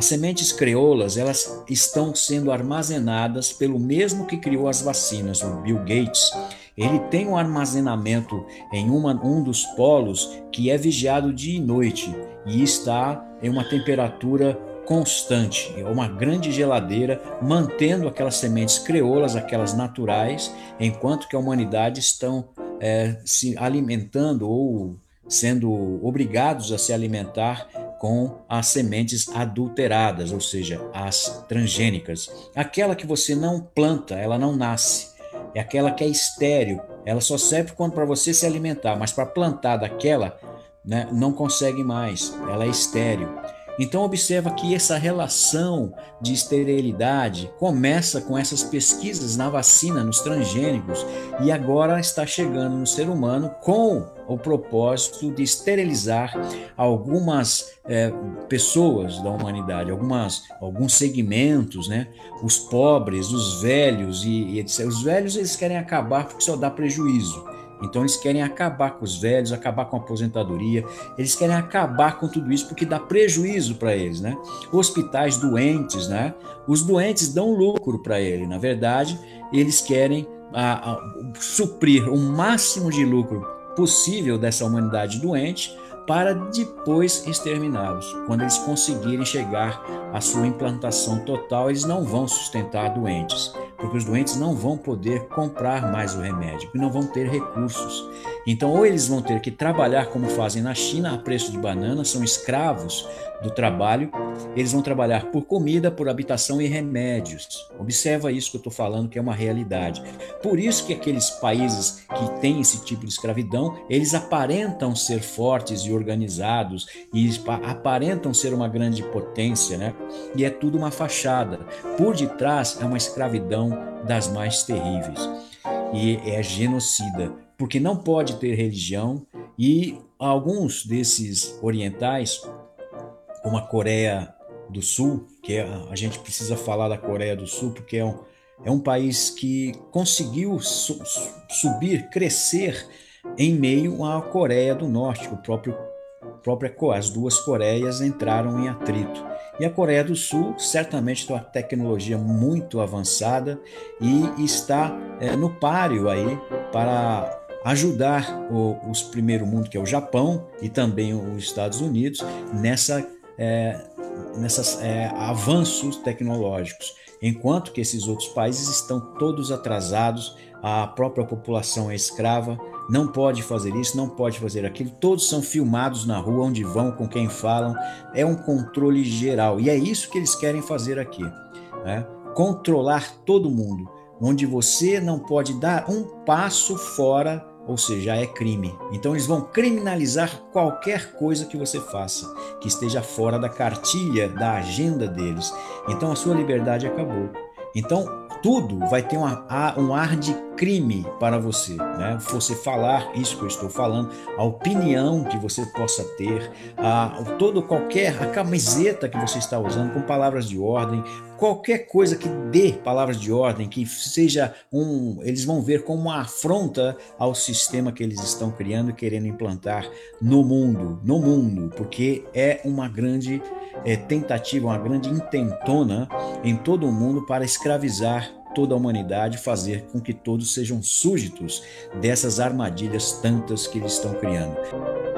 As sementes creolas, elas estão sendo armazenadas pelo mesmo que criou as vacinas, o Bill Gates. Ele tem um armazenamento em uma, um dos polos que é vigiado dia e noite e está em uma temperatura constante, é uma grande geladeira, mantendo aquelas sementes creolas, aquelas naturais, enquanto que a humanidade estão é, se alimentando ou sendo obrigados a se alimentar com as sementes adulteradas, ou seja, as transgênicas. Aquela que você não planta, ela não nasce. É aquela que é estéril. Ela só serve para você se alimentar, mas para plantar daquela, né, não consegue mais. Ela é estéril. Então observa que essa relação de esterilidade começa com essas pesquisas na vacina, nos transgênicos, e agora está chegando no ser humano com o propósito de esterilizar algumas é, pessoas da humanidade, algumas, alguns segmentos, né? Os pobres, os velhos e, e etc. Os velhos eles querem acabar porque só dá prejuízo. Então eles querem acabar com os velhos, acabar com a aposentadoria, eles querem acabar com tudo isso porque dá prejuízo para eles, né? Hospitais doentes, né? Os doentes dão lucro para ele. Na verdade, eles querem a, a, suprir o máximo de lucro possível dessa humanidade doente para depois exterminá-los. Quando eles conseguirem chegar à sua implantação total, eles não vão sustentar doentes porque os doentes não vão poder comprar mais o remédio, e não vão ter recursos. Então, ou eles vão ter que trabalhar como fazem na China, a preço de banana, são escravos do trabalho, eles vão trabalhar por comida, por habitação e remédios. Observa isso que eu estou falando, que é uma realidade. Por isso que aqueles países que têm esse tipo de escravidão, eles aparentam ser fortes e organizados e aparentam ser uma grande potência, né? E é tudo uma fachada. Por detrás é uma escravidão das mais terríveis. E é genocida, porque não pode ter religião e alguns desses orientais como a Coreia do Sul, que é, a gente precisa falar da Coreia do Sul porque é um, é um país que conseguiu su subir, crescer em meio à Coreia do Norte, o próprio própria as duas Coreias entraram em atrito. E a Coreia do Sul certamente tem uma tecnologia muito avançada e está é, no páreo aí para ajudar o, os primeiro mundo, que é o Japão e também os Estados Unidos, nessa é, nesses é, avanços tecnológicos, enquanto que esses outros países estão todos atrasados, a própria população é escrava, não pode fazer isso, não pode fazer aquilo, todos são filmados na rua, onde vão, com quem falam, é um controle geral, e é isso que eles querem fazer aqui, né? controlar todo mundo, onde você não pode dar um passo fora ou seja, é crime. Então eles vão criminalizar qualquer coisa que você faça, que esteja fora da cartilha, da agenda deles. Então a sua liberdade acabou. Então tudo vai ter uma, um ar de crime para você, né? Você falar isso que eu estou falando, a opinião que você possa ter, a, todo qualquer a camiseta que você está usando com palavras de ordem, qualquer coisa que dê palavras de ordem, que seja um, eles vão ver como uma afronta ao sistema que eles estão criando e querendo implantar no mundo, no mundo, porque é uma grande é, tentativa, uma grande intentona em todo o mundo para escravizar toda a humanidade, fazer com que todos sejam súditos dessas armadilhas tantas que eles estão criando.